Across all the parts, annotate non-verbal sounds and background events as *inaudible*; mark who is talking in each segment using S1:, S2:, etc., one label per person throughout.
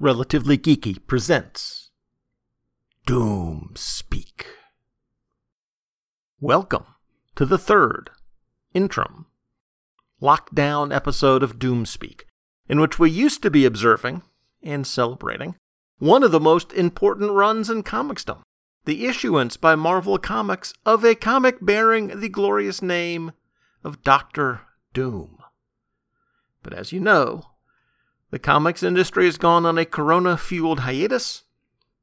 S1: Relatively Geeky presents Doom Speak. Welcome to the third, interim, lockdown episode of Doom Speak, in which we used to be observing and celebrating one of the most important runs in comicsdom the issuance by Marvel Comics of a comic bearing the glorious name of Doctor Doom. But as you know, the comics industry has gone on a corona fueled hiatus,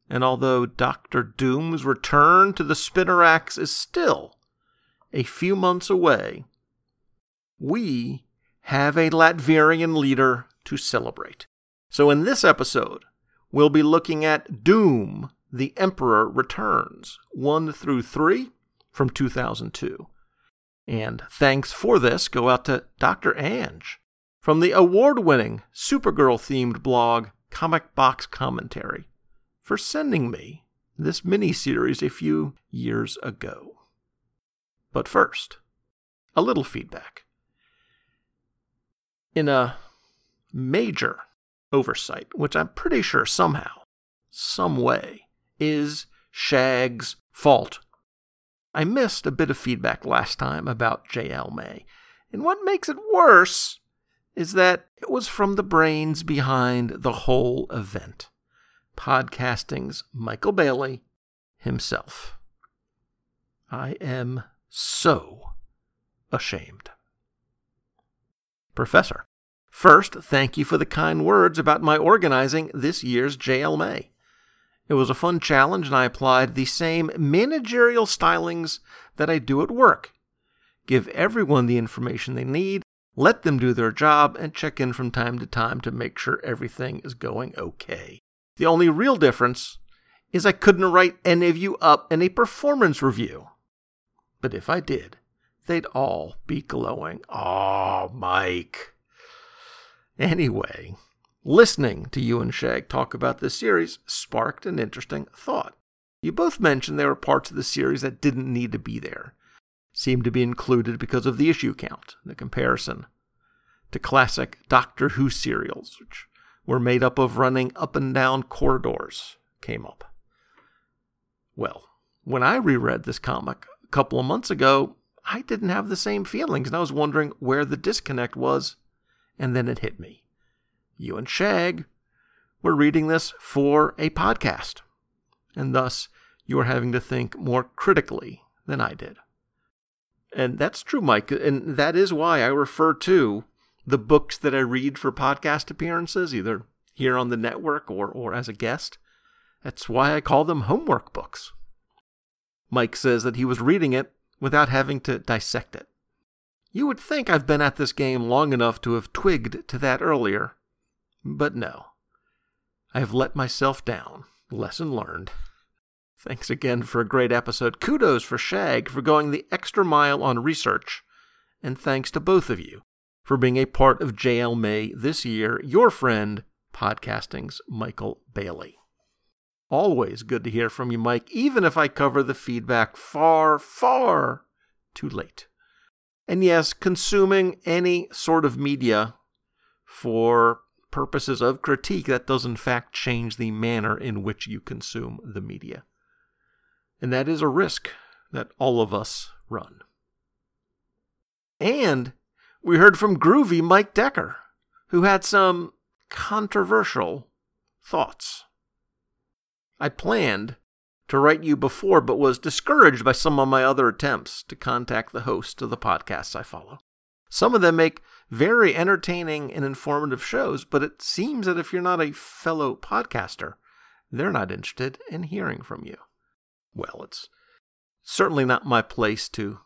S1: and although Doctor Doom's return to the Spinnerack is still a few months away, we have a Latvian leader to celebrate. So in this episode, we'll be looking at Doom, the Emperor Returns, 1 through 3 from 2002. And thanks for this go out to Dr. Ange from the award winning Supergirl themed blog Comic Box Commentary for sending me this mini series a few years ago. But first, a little feedback. In a major oversight, which I'm pretty sure somehow, some way, is Shag's fault. I missed a bit of feedback last time about J.L. May, and what makes it worse is that it was from the brains behind the whole event podcasting's Michael Bailey himself. I am so ashamed. Professor, first, thank you for the kind words about my organizing this year's JL May. It was a fun challenge, and I applied the same managerial stylings that I do at work. Give everyone the information they need let them do their job and check in from time to time to make sure everything is going okay. The only real difference is I couldn't write any of you up in a performance review. But if I did, they'd all be glowing. Oh, Mike. Anyway, listening to you and Shag talk about this series sparked an interesting thought. You both mentioned there were parts of the series that didn't need to be there seemed to be included because of the issue count, the comparison to classic Doctor Who serials, which were made up of running up and down corridors, came up. Well, when I reread this comic a couple of months ago, I didn't have the same feelings, and I was wondering where the disconnect was, and then it hit me. You and Shag were reading this for a podcast, and thus you are having to think more critically than I did. And that's true, Mike. And that is why I refer to the books that I read for podcast appearances, either here on the network or, or as a guest. That's why I call them homework books. Mike says that he was reading it without having to dissect it. You would think I've been at this game long enough to have twigged to that earlier, but no. I have let myself down. Lesson learned. Thanks again for a great episode. Kudos for Shag for going the extra mile on research. And thanks to both of you for being a part of JL May this year, your friend, podcasting's Michael Bailey. Always good to hear from you, Mike, even if I cover the feedback far, far too late. And yes, consuming any sort of media for purposes of critique, that does in fact change the manner in which you consume the media. And that is a risk that all of us run. And we heard from groovy Mike Decker, who had some controversial thoughts. I planned to write you before, but was discouraged by some of my other attempts to contact the hosts of the podcasts I follow. Some of them make very entertaining and informative shows, but it seems that if you're not a fellow podcaster, they're not interested in hearing from you well, it's certainly not my place to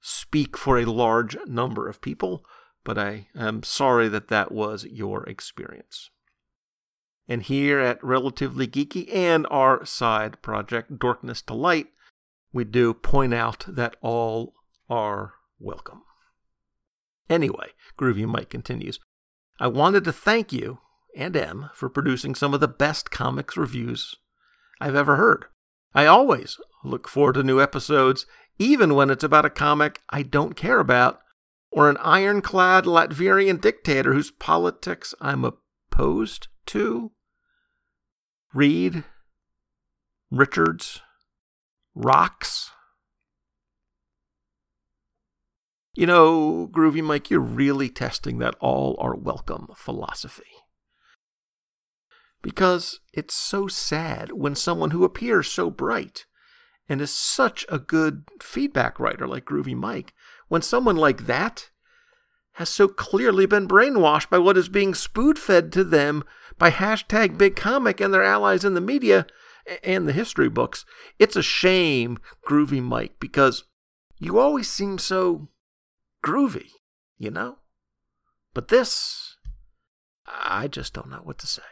S1: speak for a large number of people, but I am sorry that that was your experience. And here at Relatively Geeky and our side project, Dorkness to Light, we do point out that all are welcome. Anyway, Groovy Mike continues. I wanted to thank you and M for producing some of the best comics reviews I've ever heard. I always look forward to new episodes, even when it's about a comic I don't care about, or an ironclad Latvian dictator whose politics I'm opposed to. Reed, Richards, Rocks. You know, Groovy Mike, you're really testing that all are welcome philosophy. Because it's so sad when someone who appears so bright and is such a good feedback writer like Groovy Mike, when someone like that has so clearly been brainwashed by what is being spoon fed to them by hashtag big comic and their allies in the media and the history books. It's a shame, Groovy Mike, because you always seem so groovy, you know? But this, I just don't know what to say.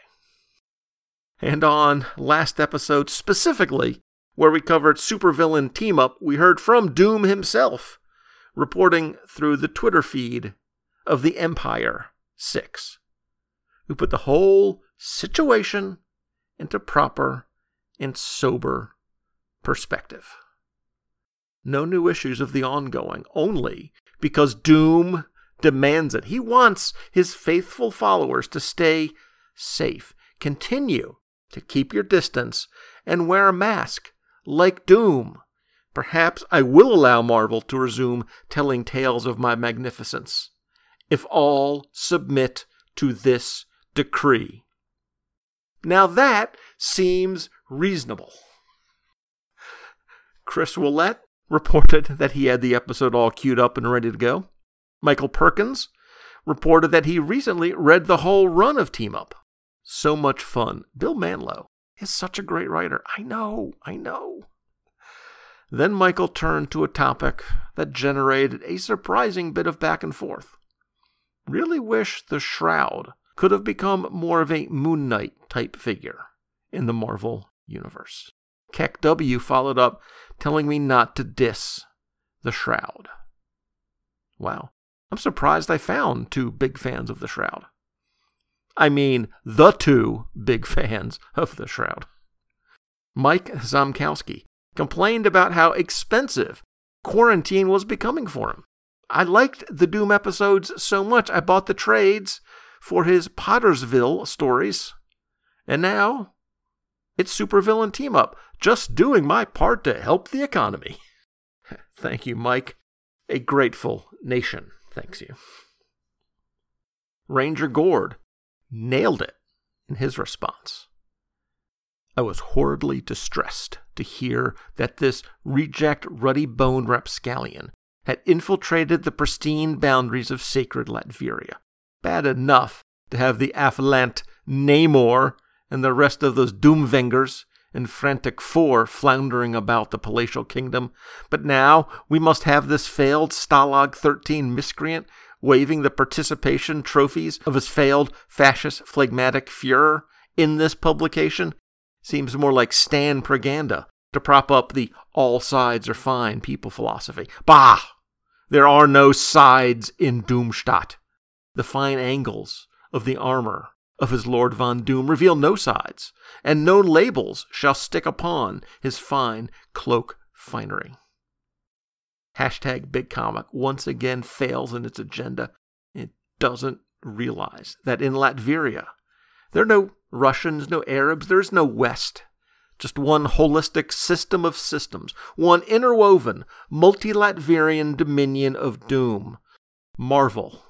S1: And on last episode specifically, where we covered supervillain team up, we heard from Doom himself, reporting through the Twitter feed of the Empire 6, who put the whole situation into proper and sober perspective. No new issues of the ongoing, only because Doom demands it. He wants his faithful followers to stay safe, continue to keep your distance, and wear a mask like Doom. Perhaps I will allow Marvel to resume telling tales of my magnificence if all submit to this decree. Now that seems reasonable. Chris Willett reported that he had the episode all queued up and ready to go. Michael Perkins reported that he recently read the whole run of Team Up. So much fun. Bill Mantlo is such a great writer. I know, I know. Then Michael turned to a topic that generated a surprising bit of back and forth really wish the Shroud could have become more of a Moon Knight type figure in the Marvel Universe. Keck W followed up telling me not to diss the Shroud. Wow, I'm surprised I found two big fans of the Shroud. I mean, the two big fans of the Shroud. Mike Zamkowski complained about how expensive quarantine was becoming for him. I liked the Doom episodes so much, I bought the trades for his Pottersville stories. And now it's supervillain team up, just doing my part to help the economy. *laughs* Thank you, Mike. A grateful nation thanks you. Ranger Gord nailed it in his response. I was horridly distressed to hear that this reject ruddy boned rapscallion had infiltrated the pristine boundaries of sacred Latveria. Bad enough to have the affluent Namor and the rest of those Doomvengers and frantic four floundering about the palatial kingdom, but now we must have this failed Stalag 13 miscreant waving the participation trophies of his failed fascist phlegmatic Fuhrer in this publication? Seems more like Stan propaganda to prop up the all sides are fine people philosophy. Bah! There are no sides in Doomstadt. The fine angles of the armor of his Lord Von Doom reveal no sides, and no labels shall stick upon his fine cloak finery. Hashtag Big Comic once again fails in its agenda. It doesn't realize that in Latveria, there are no Russians, no Arabs, there is no West just one holistic system of systems, one interwoven, multi Latverian dominion of doom. Marvel.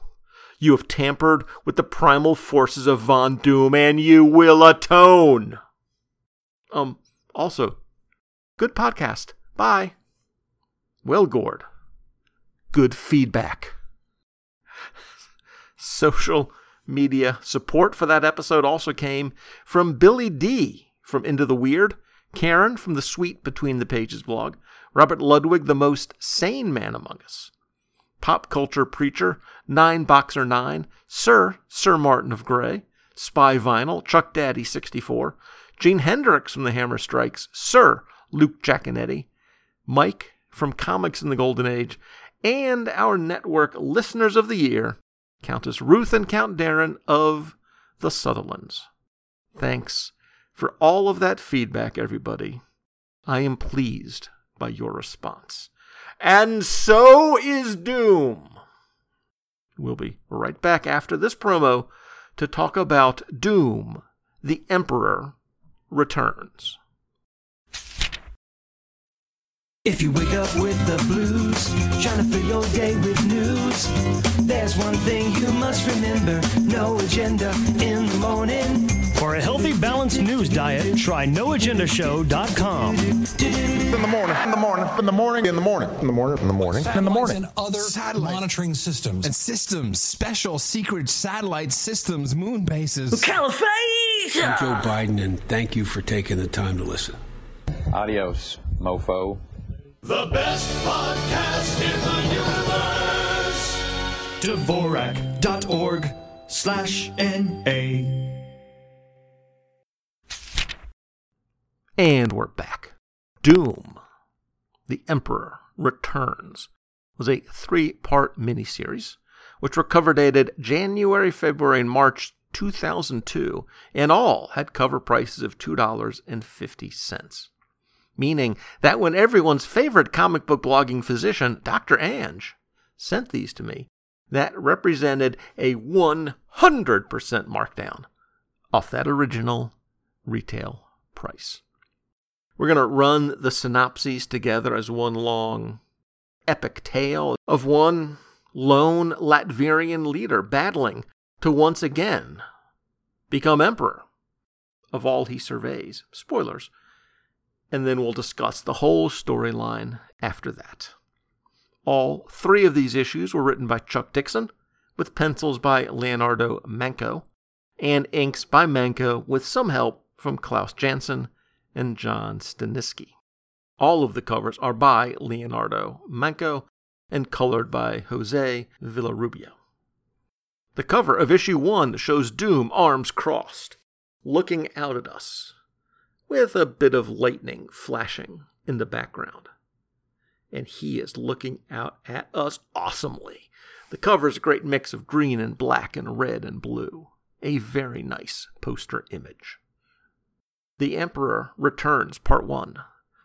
S1: You have tampered with the primal forces of Von Doom, and you will atone. Um, also, good podcast. Bye. Well, Gord. Good feedback. *laughs* Social media support for that episode also came from Billy D from Into the Weird, Karen from the Sweet Between the Pages blog, Robert Ludwig, the most sane man among us, Pop Culture Preacher, Nine Boxer Nine, Sir, Sir Martin of Gray, Spy Vinyl, Chuck Daddy 64, Gene Hendricks from the Hammer Strikes, Sir, Luke Giaconetti, Mike from Comics in the Golden Age, and our network listeners of the year, Countess Ruth and Count Darren of the Sutherlands. Thanks for all of that feedback, everybody. I am pleased by your response. And so is Doom. We'll be right back after this promo to talk about Doom, the Emperor returns.
S2: If you wake up with the blues, trying to fill your day with news, there's one thing you must remember no agenda in the morning.
S3: For a healthy, balanced news diet, try noagendashow.com.
S4: In the morning, in the morning, in the morning, in the morning, in the morning, in the morning, in the morning.
S5: and other
S6: Satellite.
S5: monitoring systems.
S6: and systems, special secret satellite systems, moon bases.
S2: Caliphate!
S7: I'm Joe Biden, and thank you for taking the time to listen.
S8: Adios, mofo.
S9: The best podcast in the universe.
S3: Dvorak.org slash NA.
S1: And we're back. Doom, The Emperor Returns, was a three part miniseries which were cover dated January, February, and March 2002, and all had cover prices of $2.50. Meaning that when everyone's favorite comic book blogging physician, Dr. Ange, sent these to me, that represented a 100% markdown off that original retail price. We're going to run the synopses together as one long epic tale of one lone Latvian leader battling to once again become emperor of all he surveys. Spoilers. And then we'll discuss the whole storyline after that. All three of these issues were written by Chuck Dixon, with pencils by Leonardo Manco, and inks by Manco with some help from Klaus Janson and John Stanisci. All of the covers are by Leonardo Manco and colored by Jose Villarrubio. The cover of issue one shows Doom, arms crossed, looking out at us, with a bit of lightning flashing in the background. And he is looking out at us awesomely. The cover is a great mix of green and black and red and blue. A very nice poster image. The Emperor Returns, Part 1,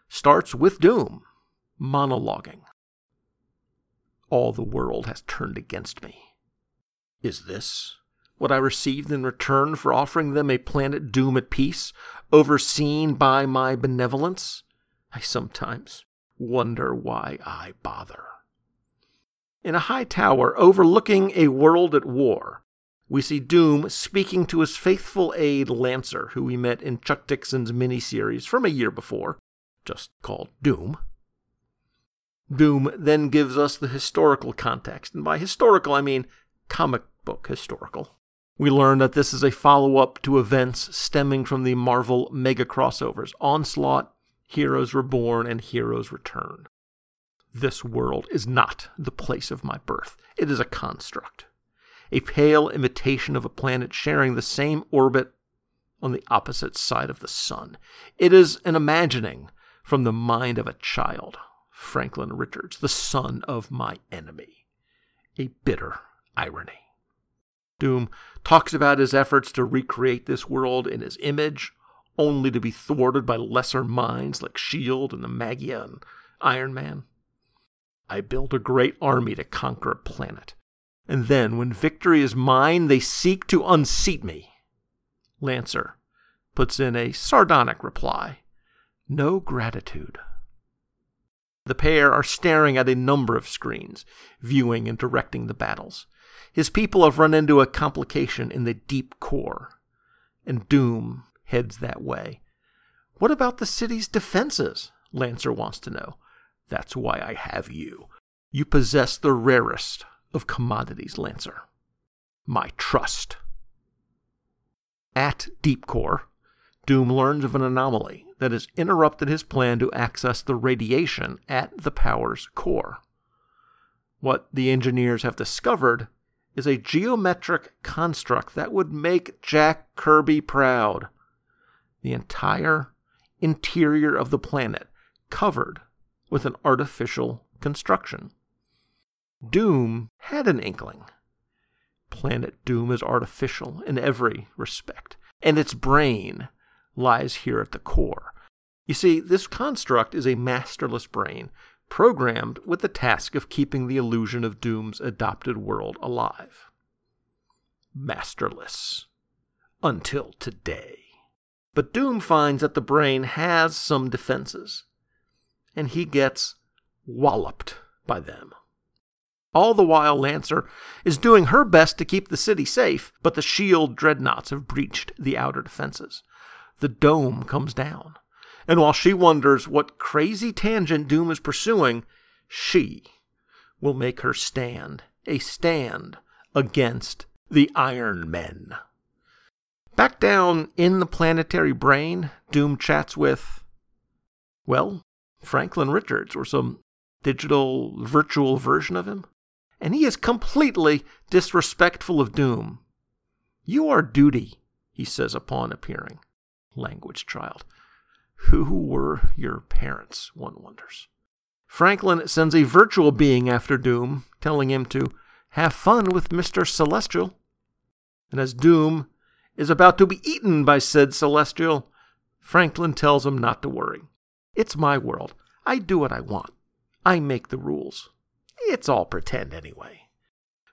S1: starts with Doom monologuing. All the world has turned against me. Is this what I received in return for offering them a planet doom at peace, overseen by my benevolence? I sometimes wonder why I bother. In a high tower overlooking a world at war, we see Doom speaking to his faithful aide Lancer, who we met in Chuck Dixon's miniseries from a year before, just called Doom. Doom then gives us the historical context, and by historical I mean comic book historical. We learn that this is a follow up to events stemming from the Marvel mega crossovers Onslaught, Heroes Reborn, and Heroes Return. This world is not the place of my birth, it is a construct, a pale imitation of a planet sharing the same orbit on the opposite side of the sun. It is an imagining from the mind of a child, Franklin Richards, the son of my enemy. A bitter irony. Doom talks about his efforts to recreate this world in his image, only to be thwarted by lesser minds like S.H.I.E.L.D. and the Maggia and Iron Man. I built a great army to conquer a planet, and then, when victory is mine, they seek to unseat me. Lancer puts in a sardonic reply No gratitude. The pair are staring at a number of screens, viewing and directing the battles. His people have run into a complication in the deep core, and Doom heads that way. What about the city's defenses? Lancer wants to know. That's why I have you. You possess the rarest of commodities, Lancer. My trust. At Deep Core, Doom learns of an anomaly that has interrupted his plan to access the radiation at the power's core. What the engineers have discovered is a geometric construct that would make Jack Kirby proud. The entire interior of the planet covered with an artificial construction. Doom had an inkling. Planet Doom is artificial in every respect, and its brain lies here at the core. You see, this construct is a masterless brain programmed with the task of keeping the illusion of Doom's adopted world alive. Masterless. Until today. But Doom finds that the brain has some defenses, and he gets walloped by them. All the while, Lancer is doing her best to keep the city safe, but the shield dreadnoughts have breached the outer defenses. The dome comes down. And while she wonders what crazy tangent Doom is pursuing, she will make her stand, a stand against the Iron Men. Back down in the planetary brain, Doom chats with, well, Franklin Richards, or some digital virtual version of him and he is completely disrespectful of Doom. You are duty, he says upon appearing. Language child. Who were your parents, one wonders. Franklin sends a virtual being after Doom, telling him to have fun with Mr. Celestial. And as Doom is about to be eaten by said Celestial, Franklin tells him not to worry. It's my world. I do what I want. I make the rules. It's all pretend anyway.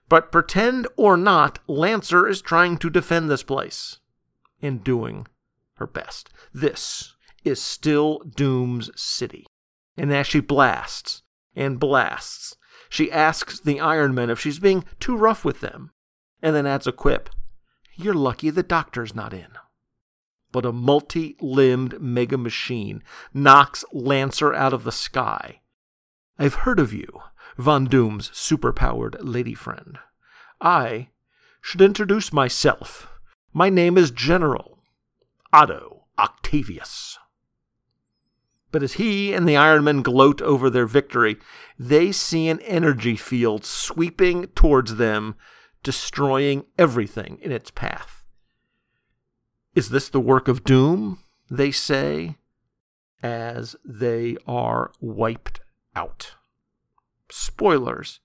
S1: But pretend or not, Lancer is trying to defend this place In doing her best. This is still Doom's city. And as she blasts and blasts, she asks the Iron Men if she's being too rough with them, and then adds a quip You're lucky the doctor's not in. But a multi limbed mega machine knocks Lancer out of the sky. I've heard of you. Von Doom's superpowered lady friend. I should introduce myself. My name is General Otto Octavius. But as he and the Iron Men gloat over their victory, they see an energy field sweeping towards them, destroying everything in its path. Is this the work of doom? They say, as they are wiped out. Spoilers.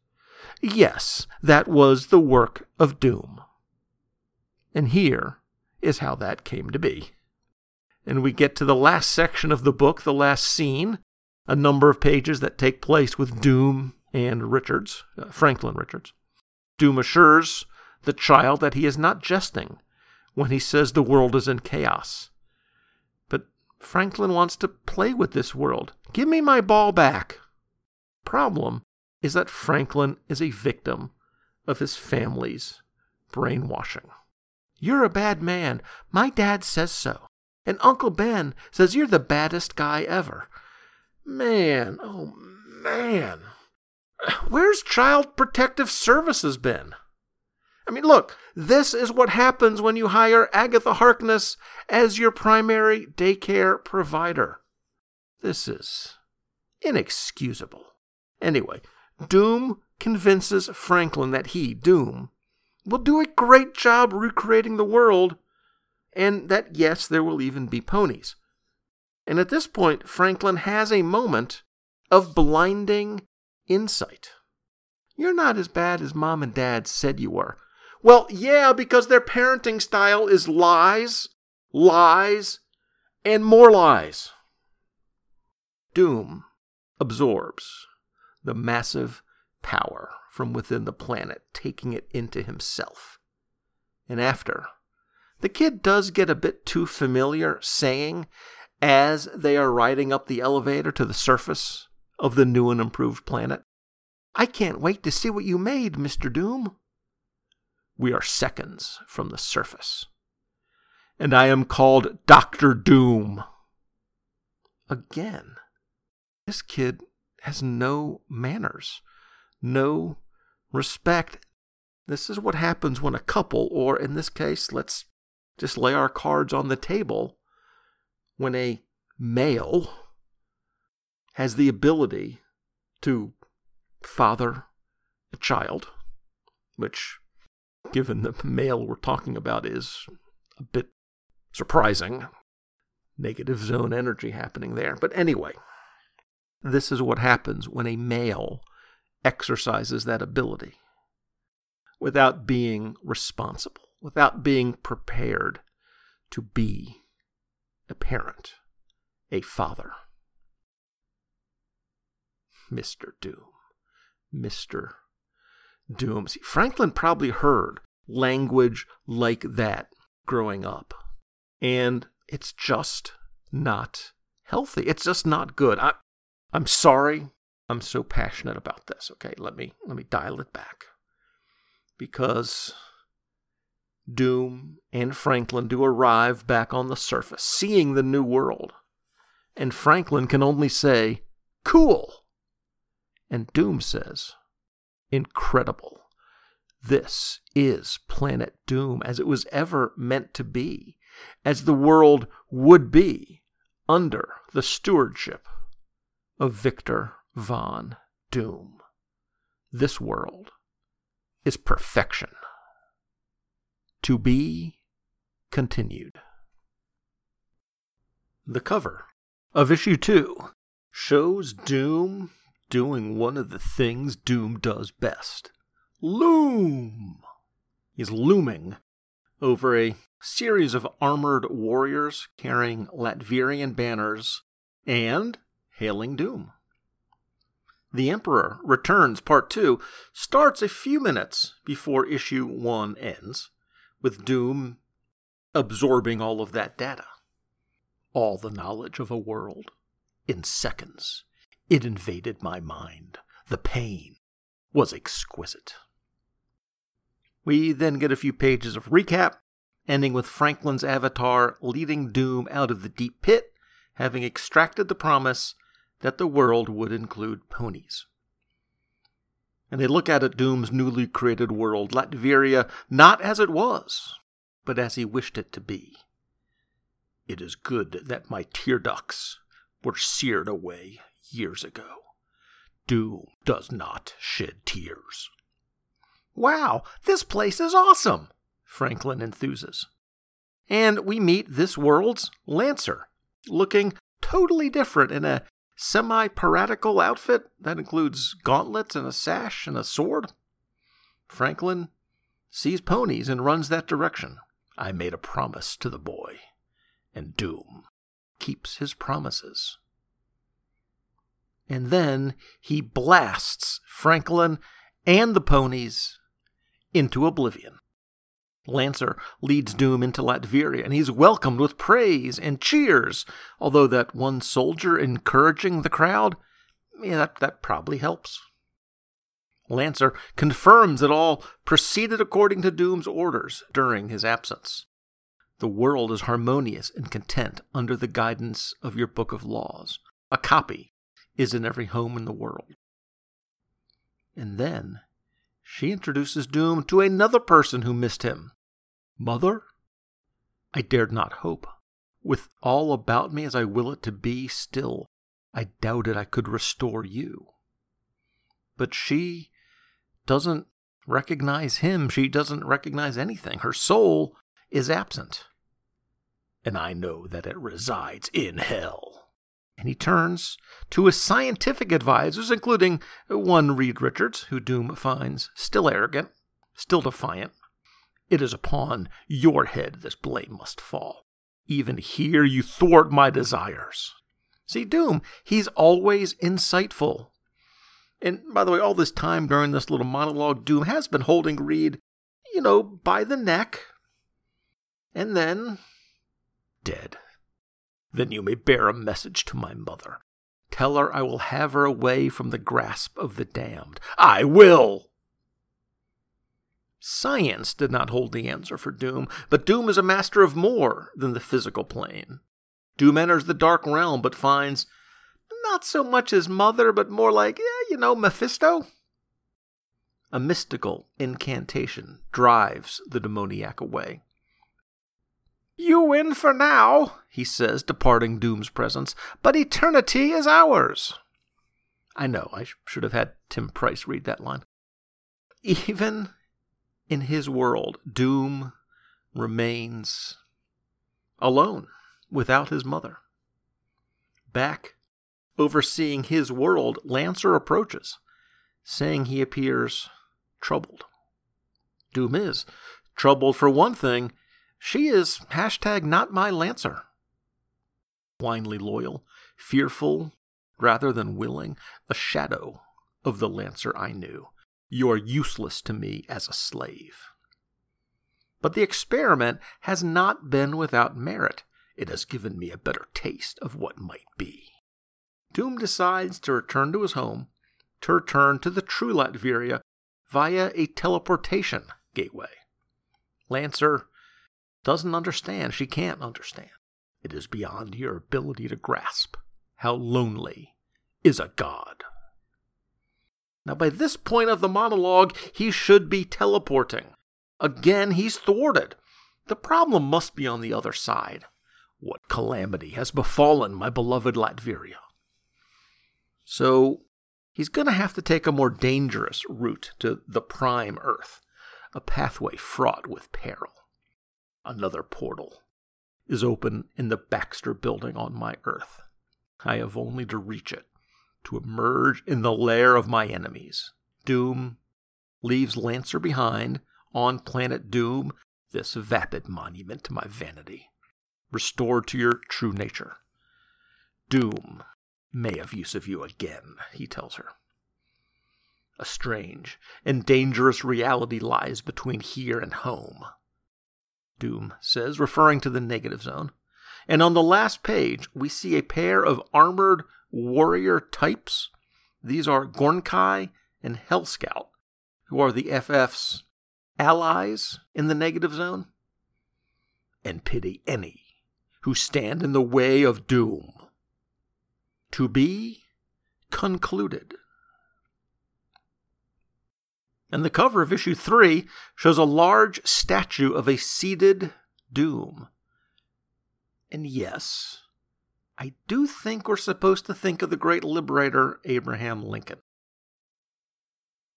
S1: Yes, that was the work of Doom. And here is how that came to be. And we get to the last section of the book, the last scene, a number of pages that take place with Doom and Richards, uh, Franklin Richards. Doom assures the child that he is not jesting when he says the world is in chaos. But Franklin wants to play with this world. Give me my ball back. Problem is that Franklin is a victim of his family's brainwashing. You're a bad man. My dad says so. And Uncle Ben says you're the baddest guy ever. Man, oh man. Where's Child Protective Services been? I mean, look, this is what happens when you hire Agatha Harkness as your primary daycare provider. This is inexcusable. Anyway, Doom convinces Franklin that he, Doom, will do a great job recreating the world, and that yes, there will even be ponies. And at this point, Franklin has a moment of blinding insight. You're not as bad as mom and dad said you were. Well, yeah, because their parenting style is lies, lies, and more lies. Doom absorbs the massive power from within the planet, taking it into himself. And after, the kid does get a bit too familiar saying, as they are riding up the elevator to the surface of the new and improved planet, I can't wait to see what you made, Mr. Doom. We are seconds from the surface. And I am called Doctor Doom. Again, this kid has no manners, no respect. This is what happens when a couple, or in this case, let's just lay our cards on the table, when a male has the ability to father a child, which, given the male we're talking about, is a bit surprising. Negative zone energy happening there. But anyway, this is what happens when a male exercises that ability without being responsible, without being prepared to be a parent, a father. Mr. Doom. Mr. Doom. See, Franklin probably heard language like that growing up. And it's just not healthy. It's just not good. I, I'm sorry. I'm so passionate about this. Okay, let me let me dial it back. Because Doom and Franklin do arrive back on the surface, seeing the new world. And Franklin can only say, Cool. And Doom says, Incredible. This is Planet Doom as it was ever meant to be, as the world would be under the stewardship of Victor Von Doom. This world is perfection. To be continued. The cover of issue 2 shows Doom doing one of the things Doom does best loom. He's looming over a series of armored warriors carrying Latverian banners and hailing Doom. The Emperor Returns Part 2 starts a few minutes before issue 1 ends, with Doom absorbing all of that data. All the knowledge of a world. In seconds, it invaded my mind. The pain was exquisite. We then get a few pages of recap, ending with Franklin's avatar leading Doom out of the deep pit, having extracted the promise that the world would include ponies. And they look at Doom's newly created world, Latveria, not as it was, but as he wished it to be. It is good that my tear ducts were seared away years ago. Doom does not shed tears. Wow, this place is awesome, Franklin enthuses. And we meet this world's Lancer, looking totally different in a semi piratical outfit that includes gauntlets and a sash and a sword. Franklin sees ponies and runs that direction. I made a promise to the boy, and Doom keeps his promises. And then he blasts Franklin and the ponies into oblivion. Lancer leads Doom into Latveria, and he's welcomed with praise and cheers, although that one soldier encouraging the crowd, yeah, that, that probably helps. Lancer confirms that all proceeded according to Doom's orders during his absence. The world is harmonious and content under the guidance of your book of laws. A copy is in every home in the world. And then she introduces Doom to another person who missed him. Mother? I dared not hope. With all about me as I will it to be, still I doubted I could restore you. But she doesn't recognize him. She doesn't recognize anything. Her soul is absent. And I know that it resides in hell and he turns to his scientific advisors, including one Reed Richards, who Doom finds still arrogant, still defiant. It is upon your head this blame must fall. Even here you thwart my desires. See, Doom, he's always insightful. And by the way, all this time during this little monologue, Doom has been holding Reed, you know, by the neck. And then, dead. Then you may bear a message to my mother. Tell her I will have her away from the grasp of the damned. I will! Science did not hold the answer for Doom, but Doom is a master of more than the physical plane. Doom enters the dark realm, but finds not so much his mother, but more like, you know, Mephisto. A mystical incantation drives the demoniac away. You win for now, he says, departing Doom's presence, but eternity is ours. I know, I should have had Tim Price read that line. Even in his world, Doom remains alone without his mother. Back overseeing his world, Lancer approaches, saying he appears troubled. Doom is troubled for one thing she is hashtag not my Lancer. Blindly loyal, fearful rather than willing, the shadow of the Lancer I knew. You are useless to me as a slave. But the experiment has not been without merit. It has given me a better taste of what might be. Doom decides to return to his home, to return to the true Latveria via a teleportation gateway. Lancer doesn't understand. She can't understand. It is beyond your ability to grasp how lonely is a god. Now, by this point of the monologue, he should be teleporting. Again, he's thwarted. The problem must be on the other side. What calamity has befallen my beloved Latveria? So, he's going to have to take a more dangerous route to the prime Earth, a pathway fraught with peril. Another portal is open in the Baxter building on my Earth. I have only to reach it to emerge in the lair of my enemies. Doom leaves Lancer behind on planet Doom, this vapid monument to my vanity, restored to your true nature. Doom may have use of you again, he tells her. A strange and dangerous reality lies between here and home. Doom says, referring to the negative zone. And on the last page, we see a pair of armored warrior types. These are Gornkai and Hell Scout, who are the FF's allies in the negative zone. And pity any who stand in the way of doom. To be concluded. And the cover of issue 3 shows a large statue of a seated doom. And yes, I do think we're supposed to think of the great liberator Abraham Lincoln.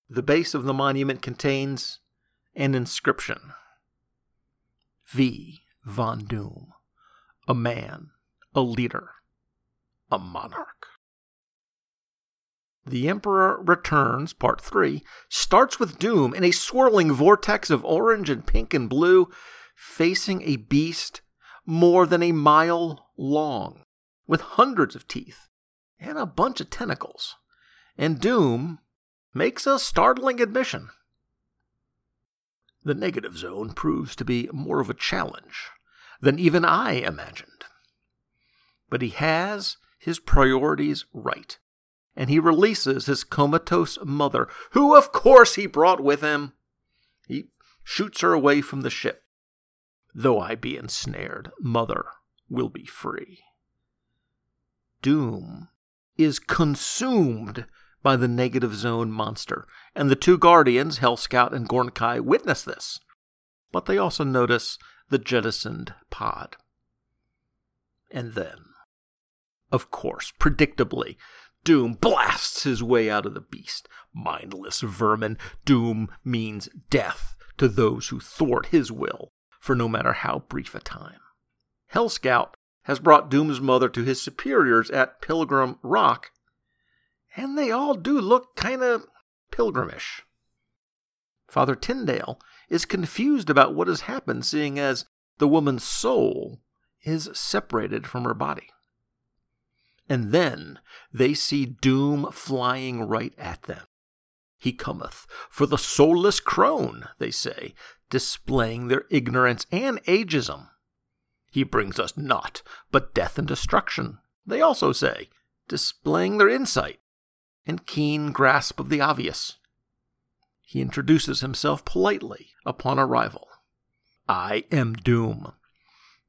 S1: The base of the monument contains an inscription V. Von Doom, a man, a leader, a monarch. The Emperor Returns, Part 3, starts with Doom in a swirling vortex of orange and pink and blue, facing a beast more than a mile long with hundreds of teeth and a bunch of tentacles. And Doom makes a startling admission. The negative zone proves to be more of a challenge than even I imagined. But he has his priorities right, and he releases his comatose mother, who, of course, he brought with him. He shoots her away from the ship. Though I be ensnared, mother will be free doom is consumed by the negative zone monster, and the two guardians, Hellscout and Gornkai, witness this. But they also notice the jettisoned pod. And then, of course, predictably, Doom blasts his way out of the beast. Mindless vermin, Doom means death to those who thwart his will for no matter how brief a time. Hell Scout has brought Doom's mother to his superiors at Pilgrim Rock, and they all do look kind of pilgrimish. Father Tyndale is confused about what has happened, seeing as the woman's soul is separated from her body. And then they see Doom flying right at them. He cometh for the soulless crone, they say, displaying their ignorance and ageism. He brings us naught but death and destruction, they also say, displaying their insight and keen grasp of the obvious. He introduces himself politely upon arrival. I am Doom.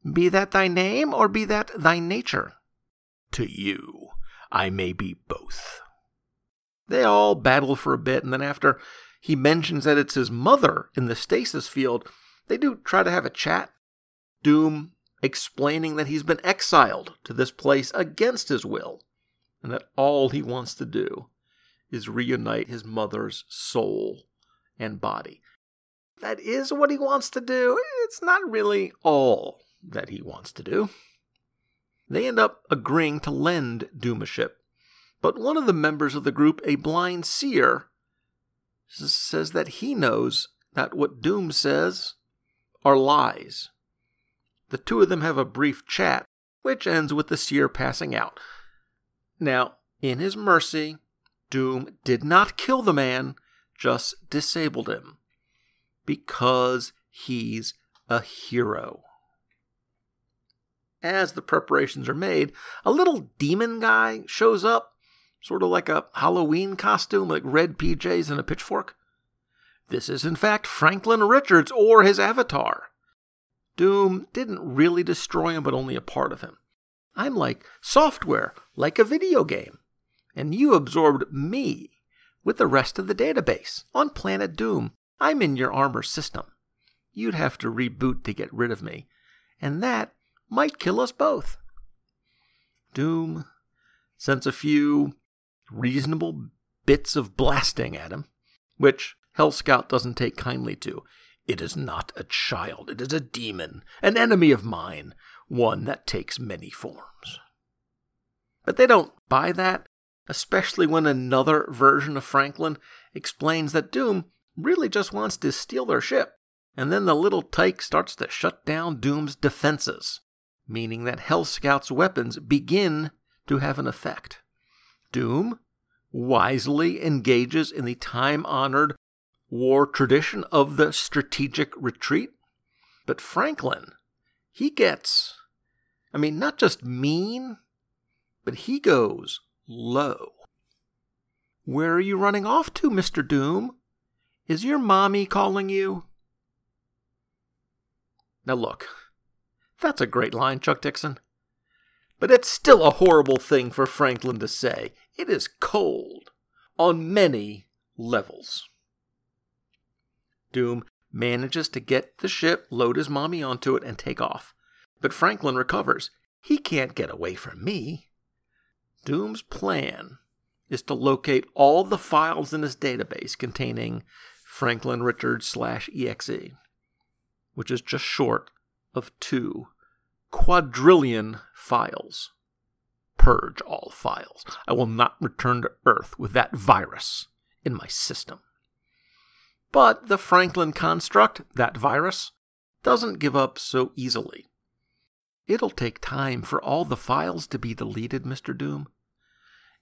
S1: Be that thy name, or be that thy nature? To you, I may be both. They all battle for a bit, and then after he mentions that it's his mother in the stasis field, they do try to have a chat. Doom explaining that he's been exiled to this place against his will, and that all he wants to do is reunite his mother's soul and body. That is what he wants to do. It's not really all that he wants to do. They end up agreeing to lend Doom a ship, but one of the members of the group, a blind seer, says that he knows that what Doom says are lies the two of them have a brief chat, which ends with the seer passing out. Now, in his mercy, Doom did not kill the man, just disabled him. Because he's a hero. As the preparations are made, a little demon guy shows up, sort of like a Halloween costume, like red PJs and a pitchfork. This is, in fact, Franklin Richards or his avatar. Doom didn't really destroy him, but only a part of him. I'm like software, like a video game. And you absorbed me with the rest of the database on Planet Doom. I'm in your armor system. You'd have to reboot to get rid of me, and that might kill us both. Doom sends a few reasonable bits of blasting at him, which Hell Scout doesn't take kindly to. It is not a child, it is a demon, an enemy of mine, one that takes many forms. But they don't buy that, especially when another version of Franklin explains that Doom really just wants to steal their ship. And then the little tyke starts to shut down Doom's defenses, meaning that Hell Scout's weapons begin to have an effect. Doom wisely engages in the time honored war tradition of the strategic retreat. But Franklin, he gets, I mean, not just mean, but he goes low. Where are you running off to, Mr. Doom? Is your mommy calling you? Now look, that's a great line, Chuck Dixon. But it's still a horrible thing for Franklin to say. It is cold on many levels. Doom manages to get the ship, load his mommy onto it, and take off. But Franklin recovers. He can't get away from me. Doom's plan is to locate all the files in his database containing Franklin Richards slash exe which is just short of two quadrillion files. Purge all files. I will not return to Earth with that virus in my system. But the Franklin construct, that virus, doesn't give up so easily. It'll take time for all the files to be deleted, Mr. Doom.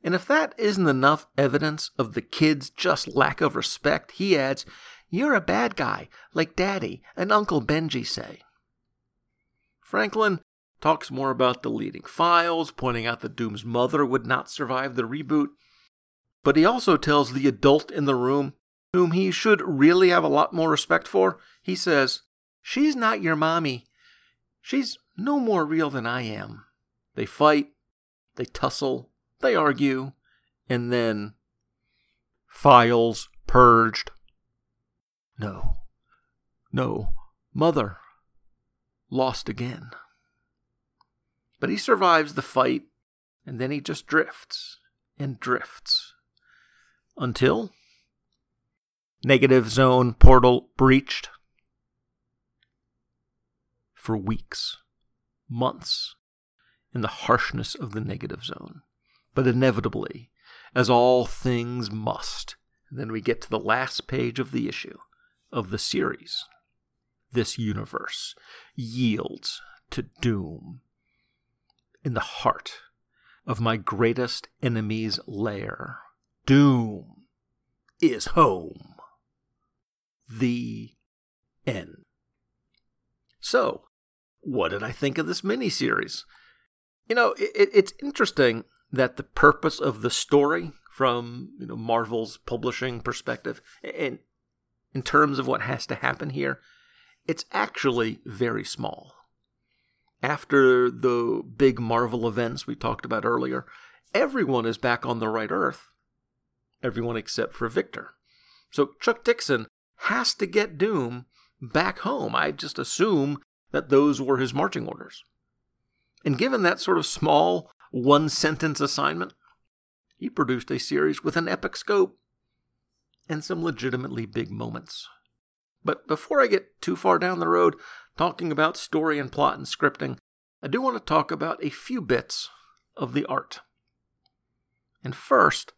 S1: And if that isn't enough evidence of the kid's just lack of respect, he adds, you're a bad guy, like Daddy and Uncle Benji say. Franklin talks more about deleting files, pointing out that Doom's mother would not survive the reboot. But he also tells the adult in the room, whom he should really have a lot more respect for, he says, She's not your mommy. She's no more real than I am. They fight, they tussle, they argue, and then files purged. No, no, mother, lost again. But he survives the fight, and then he just drifts and drifts until negative zone portal breached. For weeks, months, in the harshness of the negative zone. But inevitably, as all things must, then we get to the last page of the issue of the series. This universe yields to doom in the heart of my greatest enemy's lair. Doom is home. The end. So, what did I think of this miniseries? You know, it, it's interesting that the purpose of the story from you know Marvel's publishing perspective and in terms of what has to happen here, it's actually very small. After the big Marvel events we talked about earlier, everyone is back on the right Earth. Everyone except for Victor. So Chuck Dixon has to get Doom back home. I just assume that those were his marching orders. And given that sort of small, one sentence assignment, he produced a series with an epic scope and some legitimately big moments. But before I get too far down the road talking about story and plot and scripting, I do want to talk about a few bits of the art. And first,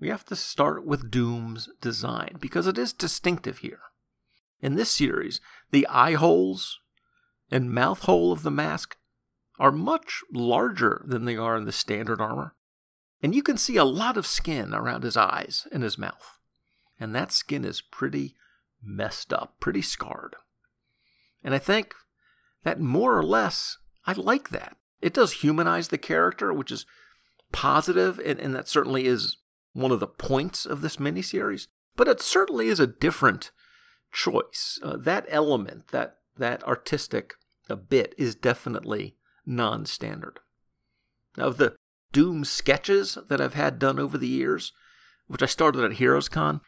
S1: we have to start with Doom's design because it is distinctive here. In this series, the eye holes and mouth hole of the mask are much larger than they are in the standard armor, and you can see a lot of skin around his eyes and his mouth and that skin is pretty messed up, pretty scarred. And I think that more or less I like that. It does humanize the character, which is positive, and, and that certainly is one of the points of this miniseries. But it certainly is a different choice. Uh, that element, that that artistic bit, is definitely non-standard. Now, of the Doom sketches that I've had done over the years, which I started at Heroes Con,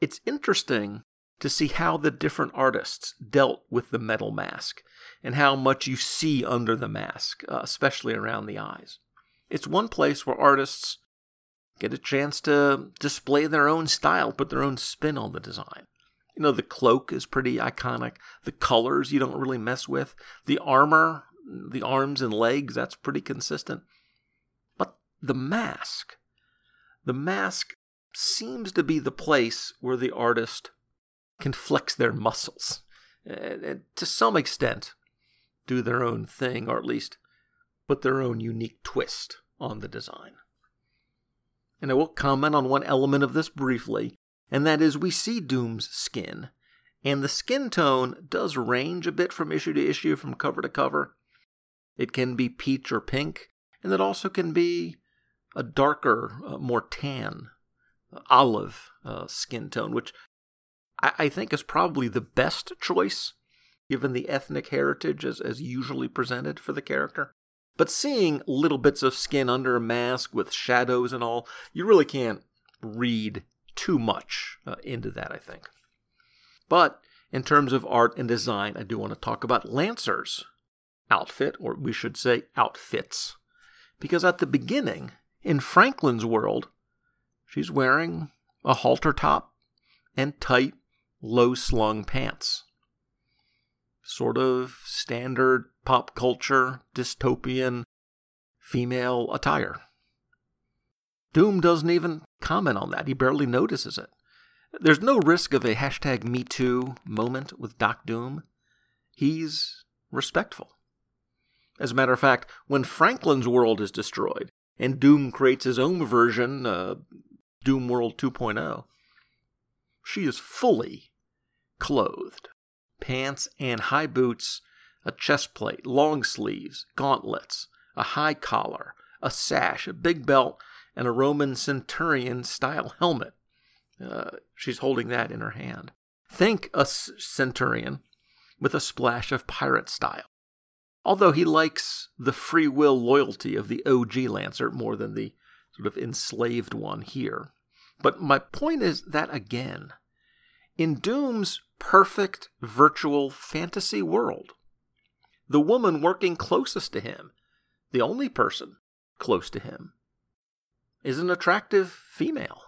S1: it's interesting to see how the different artists dealt with the metal mask and how much you see under the mask, uh, especially around the eyes. It's one place where artists get a chance to display their own style, put their own spin on the design. You know, the cloak is pretty iconic. The colors you don't really mess with. The armor, the arms and legs, that's pretty consistent. But the mask, the mask seems to be the place where the artist can flex their muscles and, and to some extent do their own thing, or at least put their own unique twist on the design. And I will comment on one element of this briefly, and that is we see Doom's skin, and the skin tone does range a bit from issue to issue, from cover to cover. It can be peach or pink, and it also can be a darker, uh, more tan, uh, olive uh, skin tone, which I, I think is probably the best choice given the ethnic heritage as, as usually presented for the character. But seeing little bits of skin under a mask with shadows and all, you really can't read too much uh, into that, I think. But in terms of art and design, I do want to talk about Lancer's outfit, or we should say outfits. Because at the beginning, in Franklin's world, she's wearing a halter top and tight low slung pants. Sort of standard pop culture, dystopian female attire. Doom doesn't even comment on that. He barely notices it. There's no risk of a hashtag MeToo moment with Doc Doom. He's respectful. As a matter of fact, when Franklin's world is destroyed and Doom creates his own version, uh, Doom World 2.0, she is fully clothed pants and high boots, a chest plate, long sleeves, gauntlets, a high collar, a sash, a big belt, and a Roman centurion style helmet. Uh, she's holding that in her hand. Think a centurion with a splash of pirate style. Although he likes the free will loyalty of the OG Lancer more than the sort of enslaved one here. But my point is that again, in Doom's perfect virtual fantasy world, the woman working closest to him, the only person close to him, is an attractive female,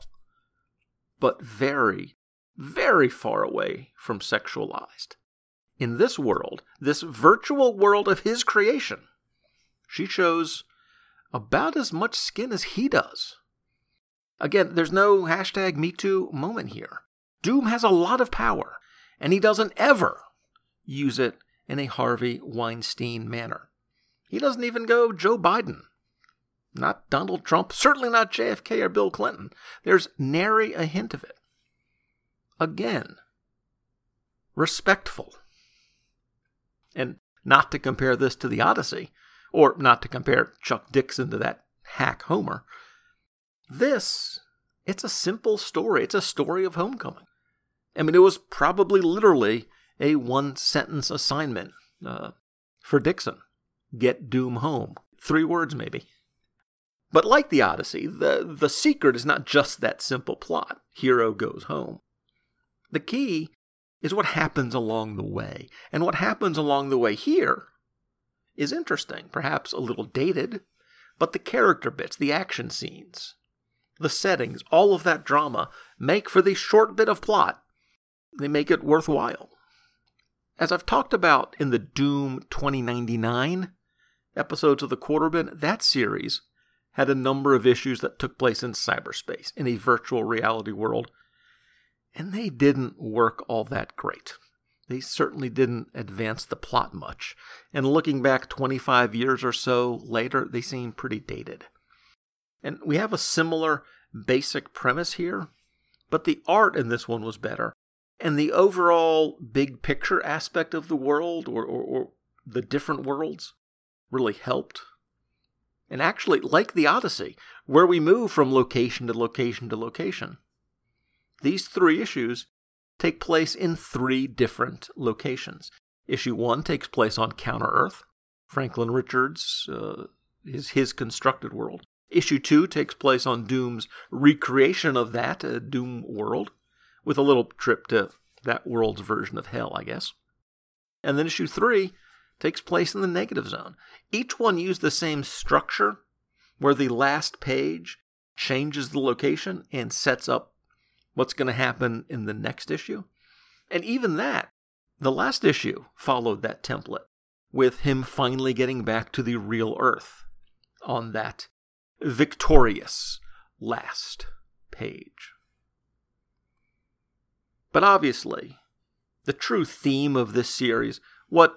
S1: but very, very far away from sexualized. In this world, this virtual world of his creation, she shows about as much skin as he does. Again, there's no hashtag MeToo moment here. Doom has a lot of power, and he doesn't ever use it in a Harvey Weinstein manner. He doesn't even go Joe Biden. Not Donald Trump, certainly not JFK or Bill Clinton. There's nary a hint of it. Again, respectful. And not to compare this to the Odyssey, or not to compare Chuck Dixon to that hack Homer. This, it's a simple story. It's a story of homecoming. I mean, it was probably literally a one sentence assignment uh, for Dixon get Doom home. Three words, maybe. But like the Odyssey, the, the secret is not just that simple plot hero goes home. The key is what happens along the way. And what happens along the way here is interesting, perhaps a little dated, but the character bits, the action scenes, the settings, all of that drama make for the short bit of plot they make it worthwhile. As I've talked about in the Doom 2099 episodes of the Quarterbin, that series had a number of issues that took place in cyberspace, in a virtual reality world, and they didn't work all that great. They certainly didn't advance the plot much, and looking back 25 years or so later, they seem pretty dated. And we have a similar basic premise here, but the art in this one was better, and the overall big picture aspect of the world or, or, or the different worlds really helped. And actually, like the Odyssey, where we move from location to location to location, these three issues take place in three different locations. Issue 1 takes place on Counter Earth, Franklin Richards, uh, his, his constructed world. Issue 2 takes place on Doom's recreation of that uh, Doom world, with a little trip to that world's version of hell, I guess. And then issue 3 takes place in the negative zone. Each one used the same structure, where the last page changes the location and sets up what's going to happen in the next issue. And even that, the last issue followed that template, with him finally getting back to the real Earth on that victorious last page. But obviously, the true theme of this series, what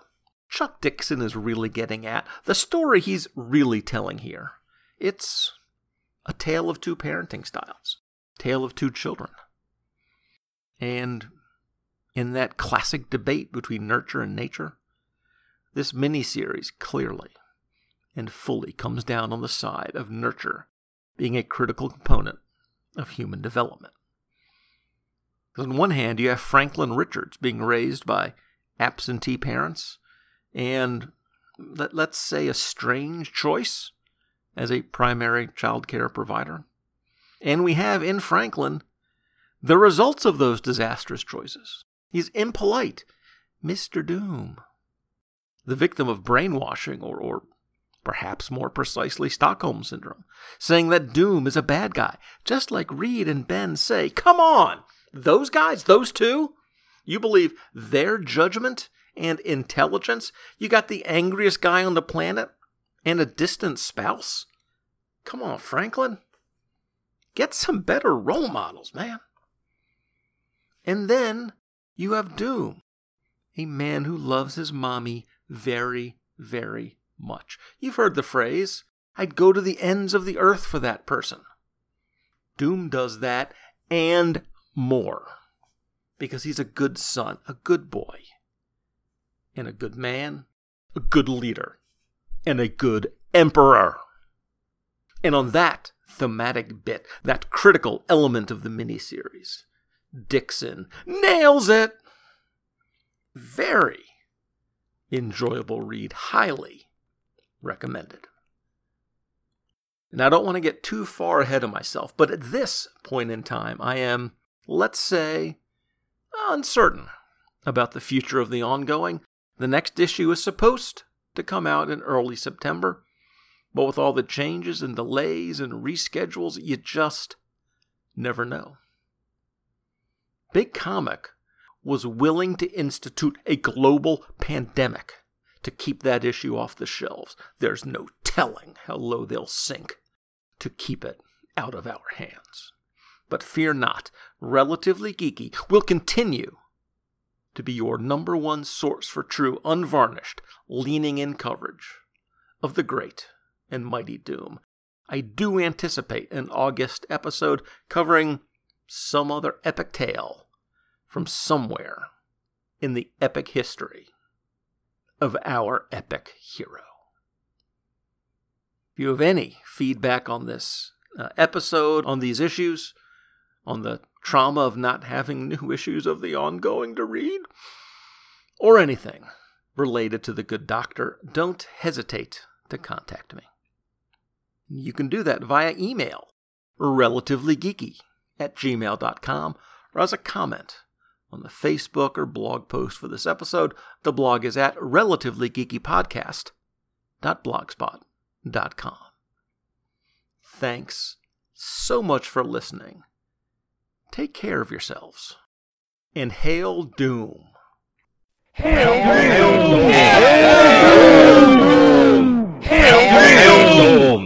S1: Chuck Dixon is really getting at, the story he's really telling here, it's a tale of two parenting styles, tale of two children. And in that classic debate between nurture and nature, this miniseries clearly and fully comes down on the side of nurture being a critical component of human development. On one hand, you have Franklin Richards being raised by absentee parents and, let, let's say, a strange choice as a primary child care provider. And we have in Franklin the results of those disastrous choices. He's impolite, Mr. Doom, the victim of brainwashing or, or perhaps more precisely Stockholm Syndrome, saying that Doom is a bad guy, just like Reed and Ben say. Come on! Those guys, those two? You believe their judgment and intelligence? You got the angriest guy on the planet and a distant spouse? Come on, Franklin. Get some better role models, man. And then you have Doom, a man who loves his mommy very, very much. You've heard the phrase, I'd go to the ends of the earth for that person. Doom does that and more because he's a good son, a good boy, and a good man, a good leader, and a good emperor. And on that thematic bit, that critical element of the miniseries, Dixon nails it. Very enjoyable read, highly recommended. And I don't want to get too far ahead of myself, but at this point in time, I am, let's say, uncertain about the future of the ongoing. The next issue is supposed to come out in early September, but with all the changes and delays and reschedules, you just never know. Big Comic was willing to institute a global pandemic to keep that issue off the shelves. There's no telling how low they'll sink to keep it out of our hands. But fear not, Relatively Geeky will continue to be your number one source for true, unvarnished, leaning in coverage of the great and mighty Doom. I do anticipate an August episode covering some other epic tale from somewhere in the epic history of our epic hero. If you have any feedback on this uh, episode, on these issues, on the trauma of not having *laughs* new issues of the ongoing to read, or anything related to the good doctor, don't hesitate to contact me. You can do that via email, relativelygeeky at gmail.com, or as a comment on the Facebook or blog post for this episode. The blog is at relativelygeekypodcast.blogspot.com. Thanks so much for listening. Take care of yourselves. And hail doom.
S9: Hail doom! Hail doom! Hail doom!